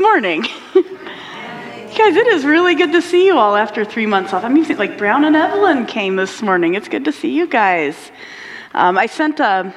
Good morning. Guys, it is really good to see you all after three months off. I mean, like Brown and Evelyn came this morning. It's good to see you guys. Um, I sent a,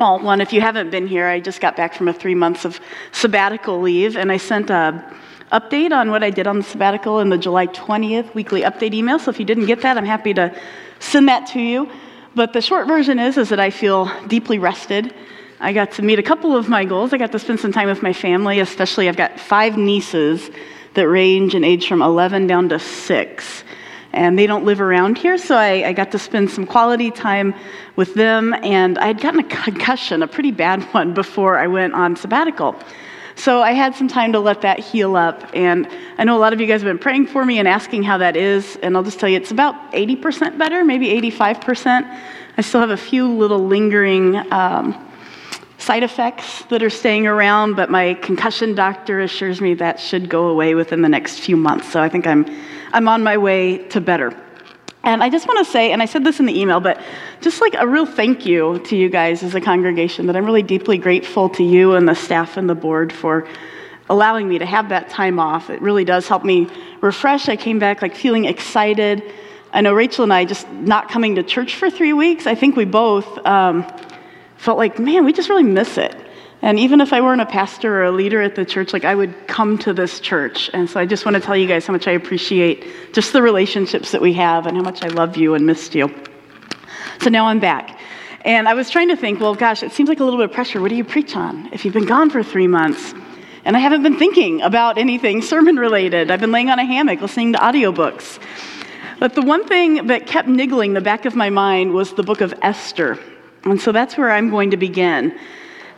well, one, if you haven't been here, I just got back from a three months of sabbatical leave, and I sent a update on what I did on the sabbatical in the July 20th weekly update email. So if you didn't get that, I'm happy to send that to you. But the short version is, is that I feel deeply rested. I got to meet a couple of my goals. I got to spend some time with my family, especially I've got five nieces that range in age from 11 down to 6. And they don't live around here, so I, I got to spend some quality time with them. And I had gotten a concussion, a pretty bad one, before I went on sabbatical. So I had some time to let that heal up. And I know a lot of you guys have been praying for me and asking how that is. And I'll just tell you, it's about 80% better, maybe 85%. I still have a few little lingering um, side effects that are staying around, but my concussion doctor assures me that should go away within the next few months. So I think I'm, I'm on my way to better. And I just want to say, and I said this in the email, but just like a real thank you to you guys as a congregation, that I'm really deeply grateful to you and the staff and the board for allowing me to have that time off. It really does help me refresh. I came back like feeling excited. I know Rachel and I just not coming to church for three weeks, I think we both. Um, felt like, man, we just really miss it. And even if I weren't a pastor or a leader at the church, like I would come to this church. And so I just want to tell you guys how much I appreciate just the relationships that we have and how much I love you and missed you. So now I'm back. And I was trying to think, well, gosh, it seems like a little bit of pressure. What do you preach on if you've been gone for three months? And I haven't been thinking about anything sermon related. I've been laying on a hammock listening to audiobooks. But the one thing that kept niggling the back of my mind was the book of Esther. And so that's where I'm going to begin.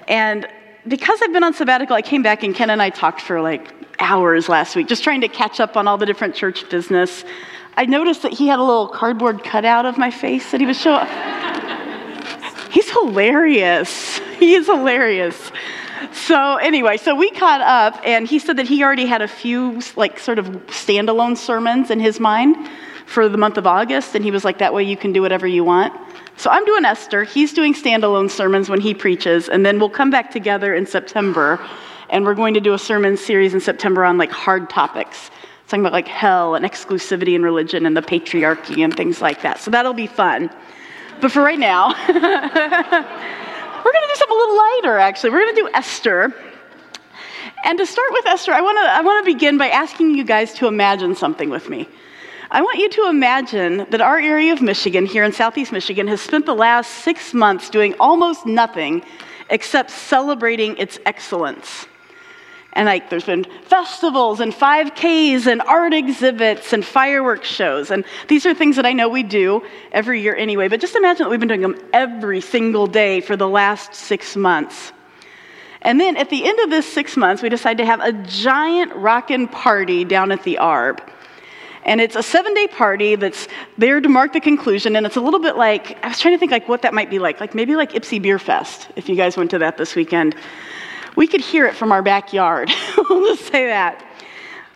And because I've been on sabbatical, I came back and Ken and I talked for like hours last week, just trying to catch up on all the different church business. I noticed that he had a little cardboard cutout of my face that he was showing. He's hilarious. He is hilarious. So anyway, so we caught up, and he said that he already had a few like sort of standalone sermons in his mind for the month of August, and he was like, "That way you can do whatever you want." So I'm doing Esther. He's doing standalone sermons when he preaches, and then we'll come back together in September, and we're going to do a sermon series in September on like hard topics, talking about like hell and exclusivity and religion and the patriarchy and things like that. So that'll be fun. But for right now, we're going to do something a little lighter. Actually, we're going to do Esther. And to start with Esther, I want to I want to begin by asking you guys to imagine something with me. I want you to imagine that our area of Michigan, here in southeast Michigan, has spent the last six months doing almost nothing except celebrating its excellence. And like there's been festivals and 5Ks and art exhibits and fireworks shows. And these are things that I know we do every year anyway, but just imagine that we've been doing them every single day for the last six months. And then at the end of this six months, we decide to have a giant rockin' party down at the Arb. And it's a seven day party that's there to mark the conclusion. And it's a little bit like, I was trying to think like what that might be like. Like maybe like Ypsi Beer Fest, if you guys went to that this weekend. We could hear it from our backyard. we'll just say that.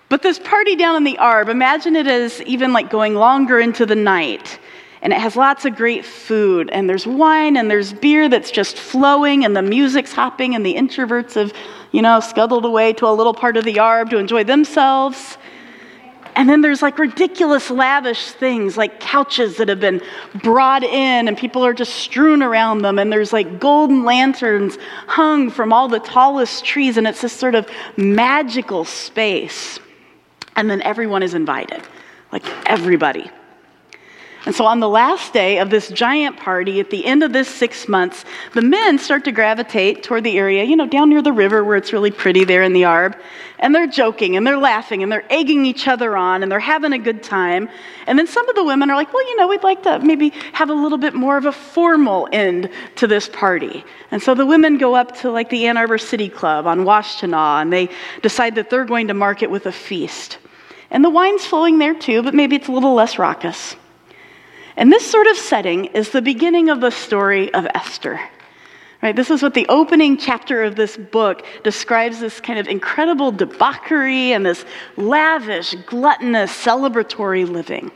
But this party down in the Arb, imagine it as even like going longer into the night. And it has lots of great food, and there's wine, and there's beer that's just flowing, and the music's hopping, and the introverts have, you know, scuttled away to a little part of the Arb to enjoy themselves. And then there's like ridiculous, lavish things like couches that have been brought in and people are just strewn around them. And there's like golden lanterns hung from all the tallest trees. And it's this sort of magical space. And then everyone is invited, like everybody. And so on the last day of this giant party, at the end of this six months, the men start to gravitate toward the area, you know, down near the river where it's really pretty there in the Arb. And they're joking and they're laughing and they're egging each other on and they're having a good time. And then some of the women are like, well, you know, we'd like to maybe have a little bit more of a formal end to this party. And so the women go up to like the Ann Arbor City Club on Washtenaw and they decide that they're going to mark it with a feast. And the wine's flowing there too, but maybe it's a little less raucous. And this sort of setting is the beginning of the story of Esther. Right? This is what the opening chapter of this book describes this kind of incredible debauchery and this lavish, gluttonous, celebratory living.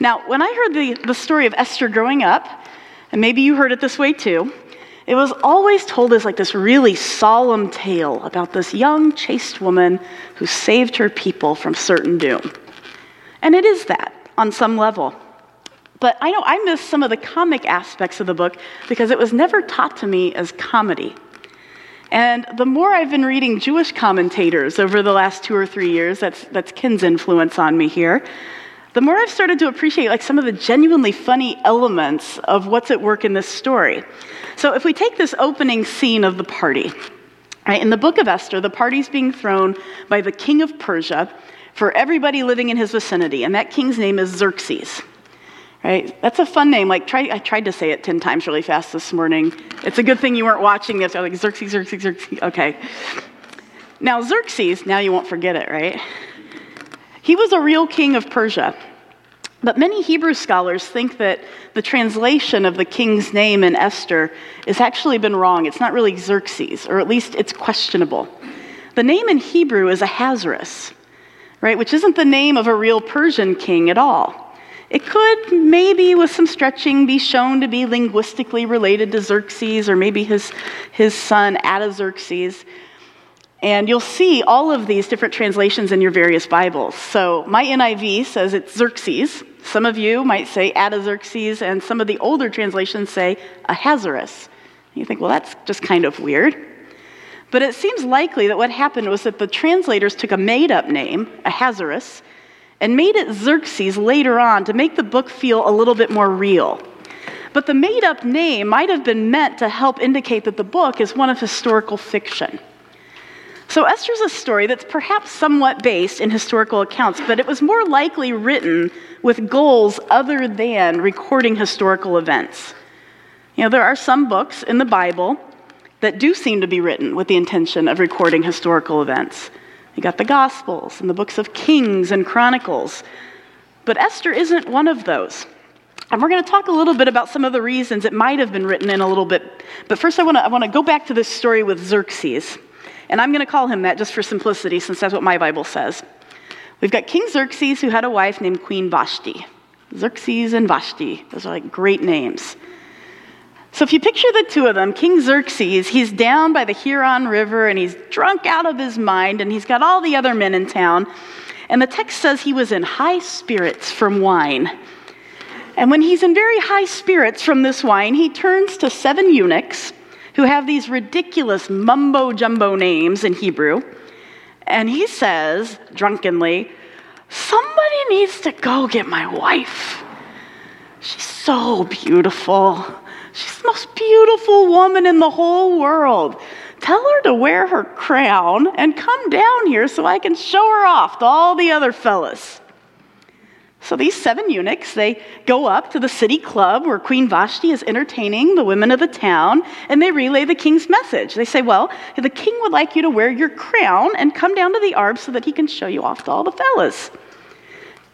Now, when I heard the, the story of Esther growing up, and maybe you heard it this way too, it was always told as like this really solemn tale about this young, chaste woman who saved her people from certain doom. And it is that on some level. But I know I miss some of the comic aspects of the book because it was never taught to me as comedy. And the more I've been reading Jewish commentators over the last two or three years, that's, that's Ken's influence on me here, the more I've started to appreciate like some of the genuinely funny elements of what's at work in this story. So if we take this opening scene of the party, right, in the book of Esther, the party's being thrown by the king of Persia for everybody living in his vicinity, and that king's name is Xerxes. Right? That's a fun name. Like, try, I tried to say it 10 times really fast this morning. It's a good thing you weren't watching this. I was like, Xerxes, Xerxes, Xerxes. Okay. Now, Xerxes, now you won't forget it, right? He was a real king of Persia. But many Hebrew scholars think that the translation of the king's name in Esther has actually been wrong. It's not really Xerxes, or at least it's questionable. The name in Hebrew is Ahasuerus, right, which isn't the name of a real Persian king at all. It could, maybe with some stretching, be shown to be linguistically related to Xerxes or maybe his, his son Artaxerxes. And you'll see all of these different translations in your various Bibles. So my NIV says it's Xerxes. Some of you might say Artaxerxes, and some of the older translations say Ahasuerus. You think, well, that's just kind of weird. But it seems likely that what happened was that the translators took a made up name, Ahasuerus, and made it Xerxes later on to make the book feel a little bit more real. But the made up name might have been meant to help indicate that the book is one of historical fiction. So Esther's a story that's perhaps somewhat based in historical accounts, but it was more likely written with goals other than recording historical events. You know, there are some books in the Bible that do seem to be written with the intention of recording historical events. You got the Gospels and the books of Kings and Chronicles. But Esther isn't one of those. And we're going to talk a little bit about some of the reasons it might have been written in a little bit. But first, I want to, I want to go back to this story with Xerxes. And I'm going to call him that just for simplicity, since that's what my Bible says. We've got King Xerxes, who had a wife named Queen Vashti. Xerxes and Vashti, those are like great names. So if you picture the two of them, King Xerxes, he's down by the Huron River and he's drunk out of his mind and he's got all the other men in town. And the text says he was in high spirits from wine. And when he's in very high spirits from this wine, he turns to seven eunuchs who have these ridiculous mumbo jumbo names in Hebrew. And he says, drunkenly, Somebody needs to go get my wife. She's so beautiful. She's the most beautiful woman in the whole world. Tell her to wear her crown and come down here so I can show her off to all the other fellas. So these seven eunuchs, they go up to the city club where Queen Vashti is entertaining the women of the town, and they relay the king's message. They say, Well, the king would like you to wear your crown and come down to the arb so that he can show you off to all the fellas.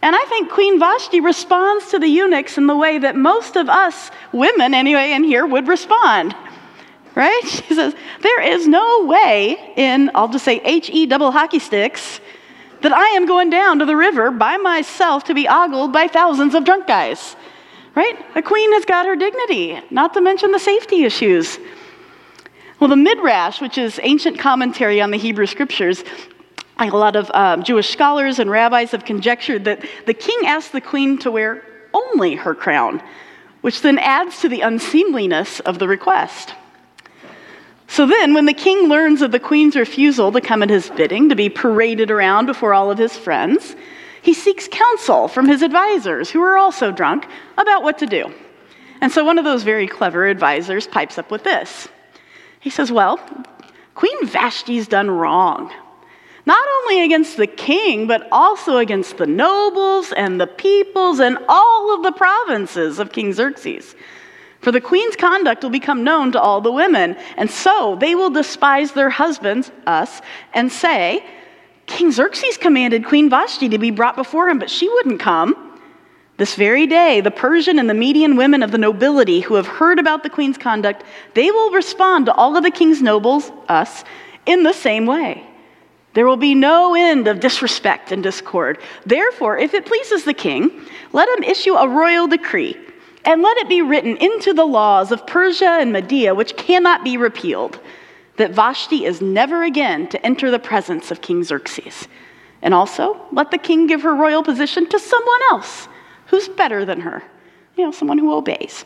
And I think Queen Vashti responds to the eunuchs in the way that most of us women, anyway, in here would respond. Right? She says, There is no way in, I'll just say H E double hockey sticks, that I am going down to the river by myself to be ogled by thousands of drunk guys. Right? A queen has got her dignity, not to mention the safety issues. Well, the Midrash, which is ancient commentary on the Hebrew scriptures, a lot of um, Jewish scholars and rabbis have conjectured that the king asked the queen to wear only her crown, which then adds to the unseemliness of the request. So then, when the king learns of the queen's refusal to come at his bidding, to be paraded around before all of his friends, he seeks counsel from his advisors, who are also drunk, about what to do. And so one of those very clever advisors pipes up with this. He says, Well, Queen Vashti's done wrong not only against the king, but also against the nobles and the peoples and all of the provinces of King Xerxes. For the queen's conduct will become known to all the women, and so they will despise their husbands, us, and say, King Xerxes commanded Queen Vashti to be brought before him, but she wouldn't come. This very day, the Persian and the Median women of the nobility who have heard about the queen's conduct, they will respond to all of the king's nobles, us, in the same way. There will be no end of disrespect and discord. Therefore, if it pleases the king, let him issue a royal decree And let it be written into the laws of Persia and Media, which cannot be repealed, that Vashti is never again to enter the presence of King Xerxes. And also, let the king give her royal position to someone else who's better than her, you know, someone who obeys.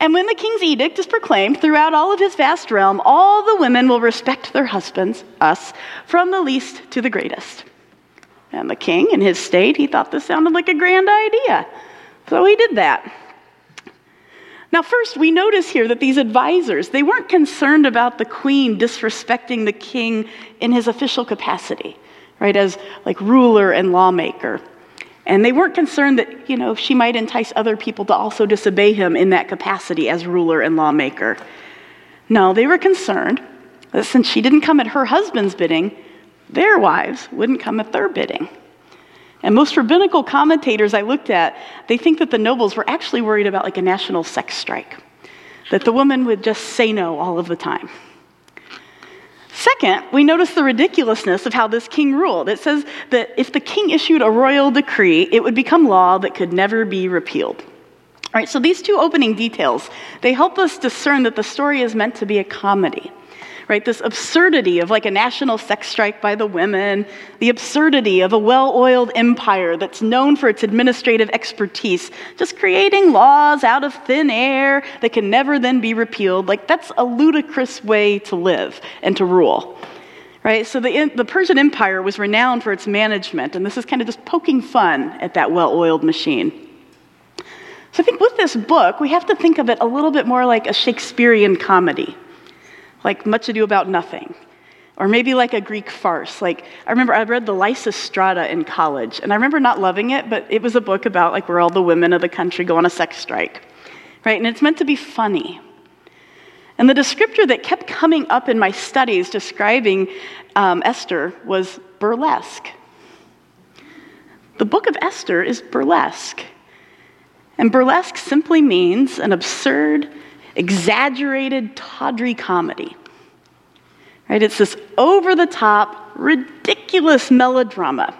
And when the king's edict is proclaimed throughout all of his vast realm, all the women will respect their husbands, us, from the least to the greatest. And the king, in his state, he thought this sounded like a grand idea. So he did that. Now, first, we notice here that these advisors, they weren't concerned about the queen disrespecting the king in his official capacity, right, as like ruler and lawmaker. And they weren't concerned that, you know, she might entice other people to also disobey him in that capacity as ruler and lawmaker. No, they were concerned that since she didn't come at her husband's bidding, their wives wouldn't come at their bidding. And most rabbinical commentators I looked at, they think that the nobles were actually worried about like a national sex strike, that the woman would just say no all of the time. Second, we notice the ridiculousness of how this king ruled. It says that if the king issued a royal decree, it would become law that could never be repealed. All right, so these two opening details, they help us discern that the story is meant to be a comedy right? This absurdity of like a national sex strike by the women, the absurdity of a well oiled empire that's known for its administrative expertise, just creating laws out of thin air that can never then be repealed. Like, that's a ludicrous way to live and to rule. Right? So the, the Persian Empire was renowned for its management, and this is kind of just poking fun at that well oiled machine. So I think with this book, we have to think of it a little bit more like a Shakespearean comedy like Much Ado About Nothing. Or maybe like a Greek farce. Like, I remember I read the Lysistrata in college, and I remember not loving it, but it was a book about like where all the women of the country go on a sex strike. Right? And it's meant to be funny. And the descriptor that kept coming up in my studies describing um, Esther was burlesque. The book of Esther is burlesque. And burlesque simply means an absurd, exaggerated, tawdry comedy. Right? It's this over the top, ridiculous melodrama.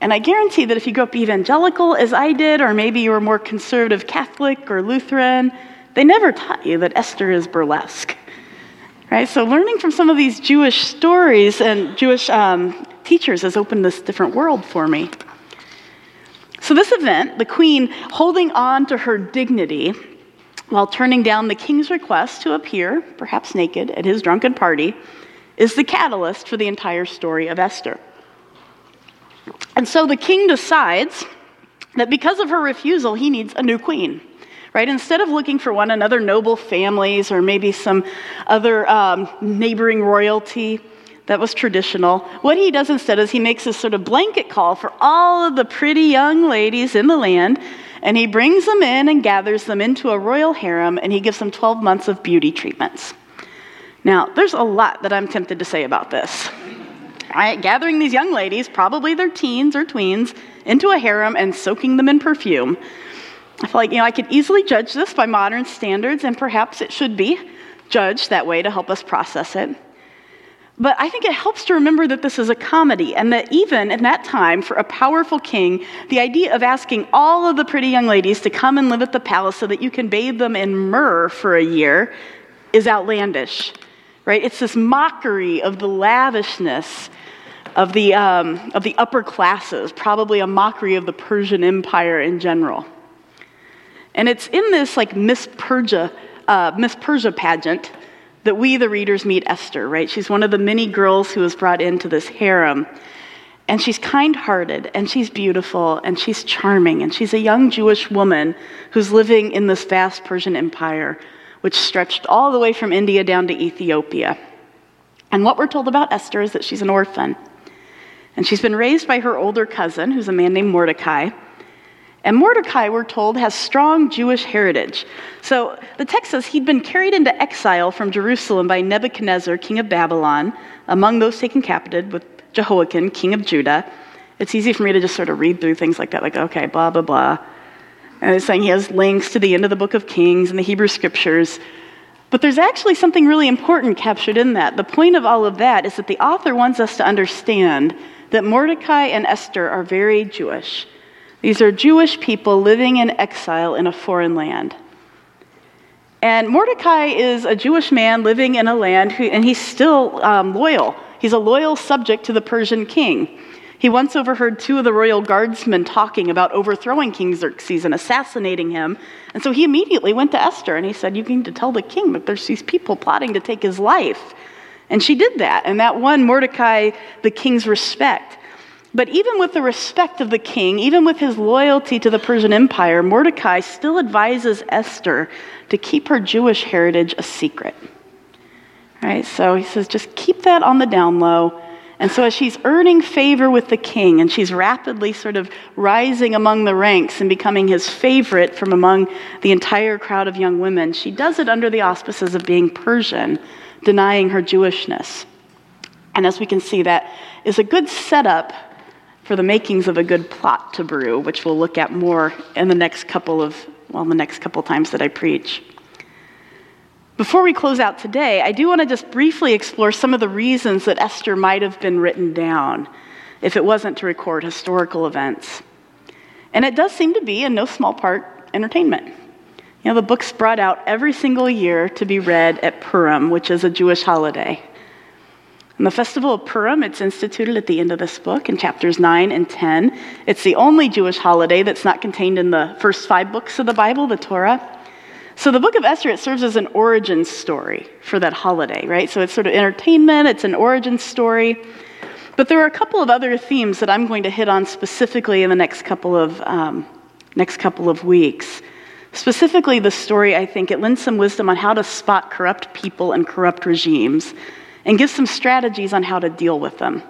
And I guarantee that if you grew up evangelical as I did, or maybe you were more conservative Catholic or Lutheran, they never taught you that Esther is burlesque. Right? So learning from some of these Jewish stories and Jewish um, teachers has opened this different world for me. So, this event, the queen holding on to her dignity, while turning down the king's request to appear, perhaps naked, at his drunken party, is the catalyst for the entire story of Esther. And so the king decides that because of her refusal, he needs a new queen. Right? Instead of looking for one another noble families or maybe some other um, neighboring royalty that was traditional, what he does instead is he makes this sort of blanket call for all of the pretty young ladies in the land and he brings them in and gathers them into a royal harem, and he gives them 12 months of beauty treatments. Now, there's a lot that I'm tempted to say about this. Right? Gathering these young ladies, probably their teens or tweens, into a harem and soaking them in perfume. I feel like, you know, I could easily judge this by modern standards, and perhaps it should be judged that way to help us process it. But I think it helps to remember that this is a comedy, and that even in that time, for a powerful king, the idea of asking all of the pretty young ladies to come and live at the palace so that you can bathe them in myrrh for a year is outlandish, right? It's this mockery of the lavishness of the, um, of the upper classes, probably a mockery of the Persian Empire in general. And it's in this like Miss Persia, uh, Miss Persia pageant that we, the readers, meet Esther, right? She's one of the many girls who was brought into this harem. And she's kind hearted, and she's beautiful, and she's charming, and she's a young Jewish woman who's living in this vast Persian empire, which stretched all the way from India down to Ethiopia. And what we're told about Esther is that she's an orphan. And she's been raised by her older cousin, who's a man named Mordecai. And Mordecai, we're told, has strong Jewish heritage. So the text says he'd been carried into exile from Jerusalem by Nebuchadnezzar, king of Babylon, among those taken captive with Jehoiakim, king of Judah. It's easy for me to just sort of read through things like that, like, okay, blah, blah, blah. And it's saying he has links to the end of the book of Kings and the Hebrew scriptures. But there's actually something really important captured in that. The point of all of that is that the author wants us to understand that Mordecai and Esther are very Jewish These are Jewish people living in exile in a foreign land. And Mordecai is a Jewish man living in a land, who, and he's still um, loyal. He's a loyal subject to the Persian king. He once overheard two of the royal guardsmen talking about overthrowing King Xerxes and assassinating him. And so he immediately went to Esther and he said, You need to tell the king that there's these people plotting to take his life. And she did that, and that won Mordecai the king's respect. But even with the respect of the king, even with his loyalty to the Persian Empire, Mordecai still advises Esther to keep her Jewish heritage a secret. Right? So he says, just keep that on the down low. And so, as she's earning favor with the king and she's rapidly sort of rising among the ranks and becoming his favorite from among the entire crowd of young women, she does it under the auspices of being Persian, denying her Jewishness. And as we can see, that is a good setup for the makings of a good plot to brew, which we'll look at more in the next couple of, well, the next couple times that I preach. Before we close out today, I do want to just briefly explore some of the reasons that Esther might have been written down if it wasn't to record historical events. And it does seem to be, in no small part, entertainment. You know, the book's brought out every single year to be read at Purim, which is a Jewish holiday. And the festival of Purim, it's instituted at the end of this book in chapters 9 and 10. It's the only Jewish holiday that's not contained in the first five books of the Bible, the Torah. So the book of Esther, it serves as an origin story for that holiday, right? So it's sort of entertainment, it's an origin story. But there are a couple of other themes that I'm going to hit on specifically in the next couple of, um, next couple of weeks. Specifically, the story, I think, it lends some wisdom on how to spot corrupt people and corrupt regimes and give some strategies on how to deal with them.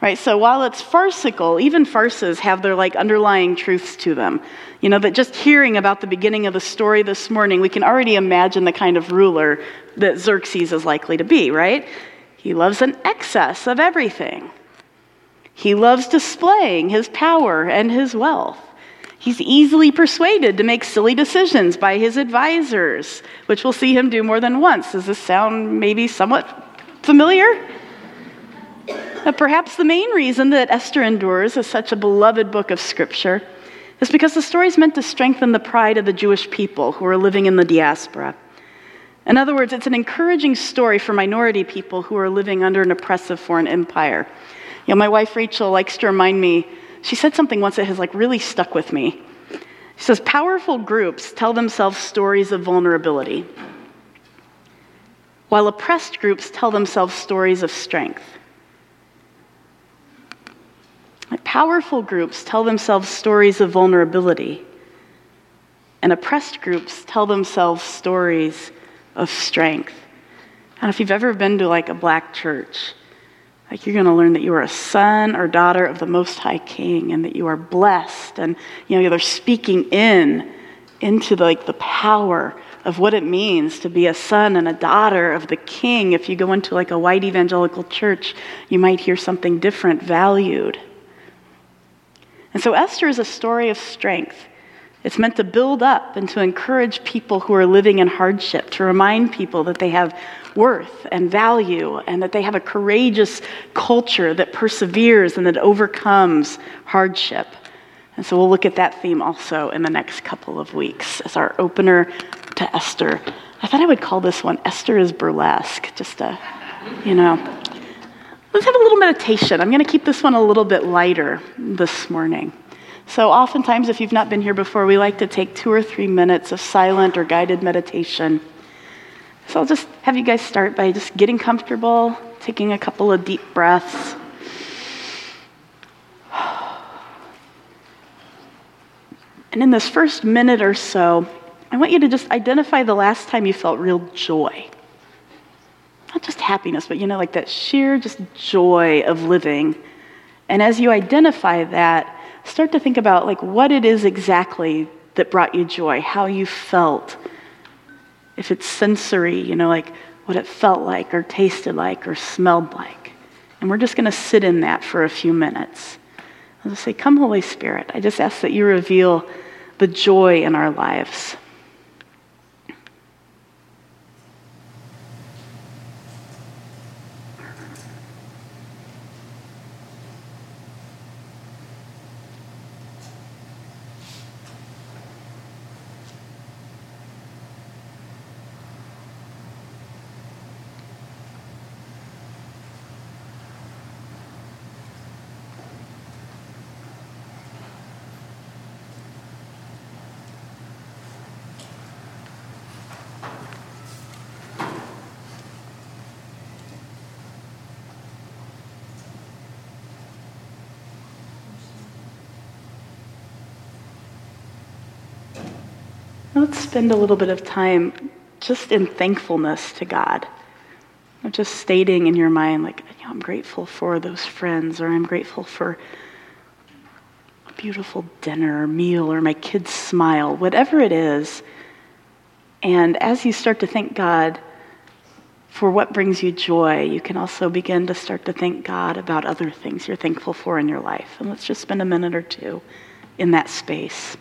Right? So while it's farcical, even farces have their like underlying truths to them. You know, that just hearing about the beginning of the story this morning, we can already imagine the kind of ruler that Xerxes is likely to be, right? He loves an excess of everything. He loves displaying his power and his wealth. He's easily persuaded to make silly decisions by his advisors, which we'll see him do more than once. Does this sound maybe somewhat familiar? But perhaps the main reason that Esther endures as such a beloved book of Scripture is because the story is meant to strengthen the pride of the Jewish people who are living in the diaspora. In other words, it's an encouraging story for minority people who are living under an oppressive foreign empire. You know, my wife Rachel likes to remind me, she said something once that has like really stuck with me. She says, Powerful groups tell themselves stories of vulnerability, while oppressed groups tell themselves stories of strength. Powerful groups tell themselves stories of vulnerability, and oppressed groups tell themselves stories of strength. And if you've ever been to like a black church, like you're going to learn that you are a son or daughter of the Most High King, and that you are blessed, and you know they're speaking in into like the power of what it means to be a son and a daughter of the king. If you go into like a white evangelical church, you might hear something different valued. And so Esther is a story of strength. It's meant to build up and to encourage people who are living in hardship, to remind people that they have worth and value and that they have a courageous culture that perseveres and that overcomes hardship. And so we'll look at that theme also in the next couple of weeks as our opener to Esther. I thought I would call this one Esther is Burlesque, just a, you know, Let's have a little meditation. I'm going to keep this one a little bit lighter this morning. So, oftentimes, if you've not been here before, we like to take two or three minutes of silent or guided meditation. So, I'll just have you guys start by just getting comfortable, taking a couple of deep breaths. And in this first minute or so, I want you to just identify the last time you felt real joy not just happiness, but you know, like that sheer just joy of living. And as you identify that, start to think about like what it is exactly that brought you joy, how you felt. If it's sensory, you know, like what it felt like or tasted like or smelled like. And we're just going to sit in that for a few minutes. I'll just say, Come, Holy Spirit. I just ask that you reveal the joy in our lives. Let's spend a little bit of time just in thankfulness to God. Just stating in your mind, like, you know, I'm grateful for those friends, or I'm grateful for a beautiful dinner or meal, or my kid's smile, whatever it is. And as you start to thank God for what brings you joy, you can also begin to start to thank God about other things you're thankful for in your life. And let's just spend a minute or two in that space.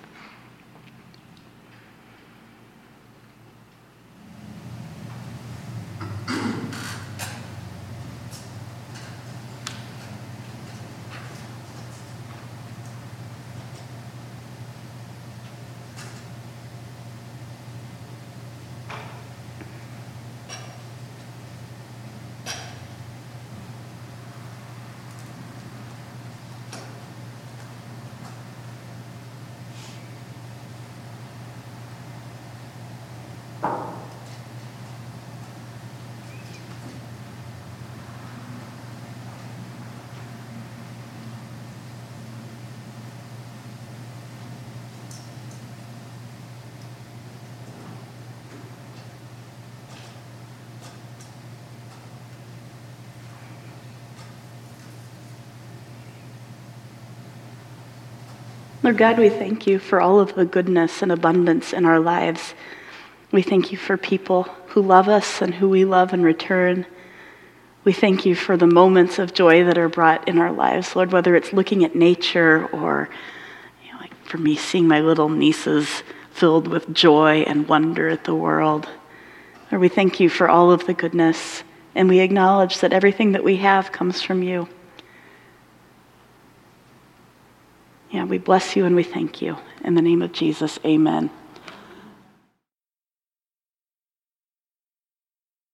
Lord God, we thank you for all of the goodness and abundance in our lives. We thank you for people who love us and who we love in return. We thank you for the moments of joy that are brought in our lives, Lord, whether it's looking at nature or, you know, like for me, seeing my little nieces filled with joy and wonder at the world. Lord, we thank you for all of the goodness, and we acknowledge that everything that we have comes from you. Yeah, we bless you and we thank you. In the name of Jesus, amen.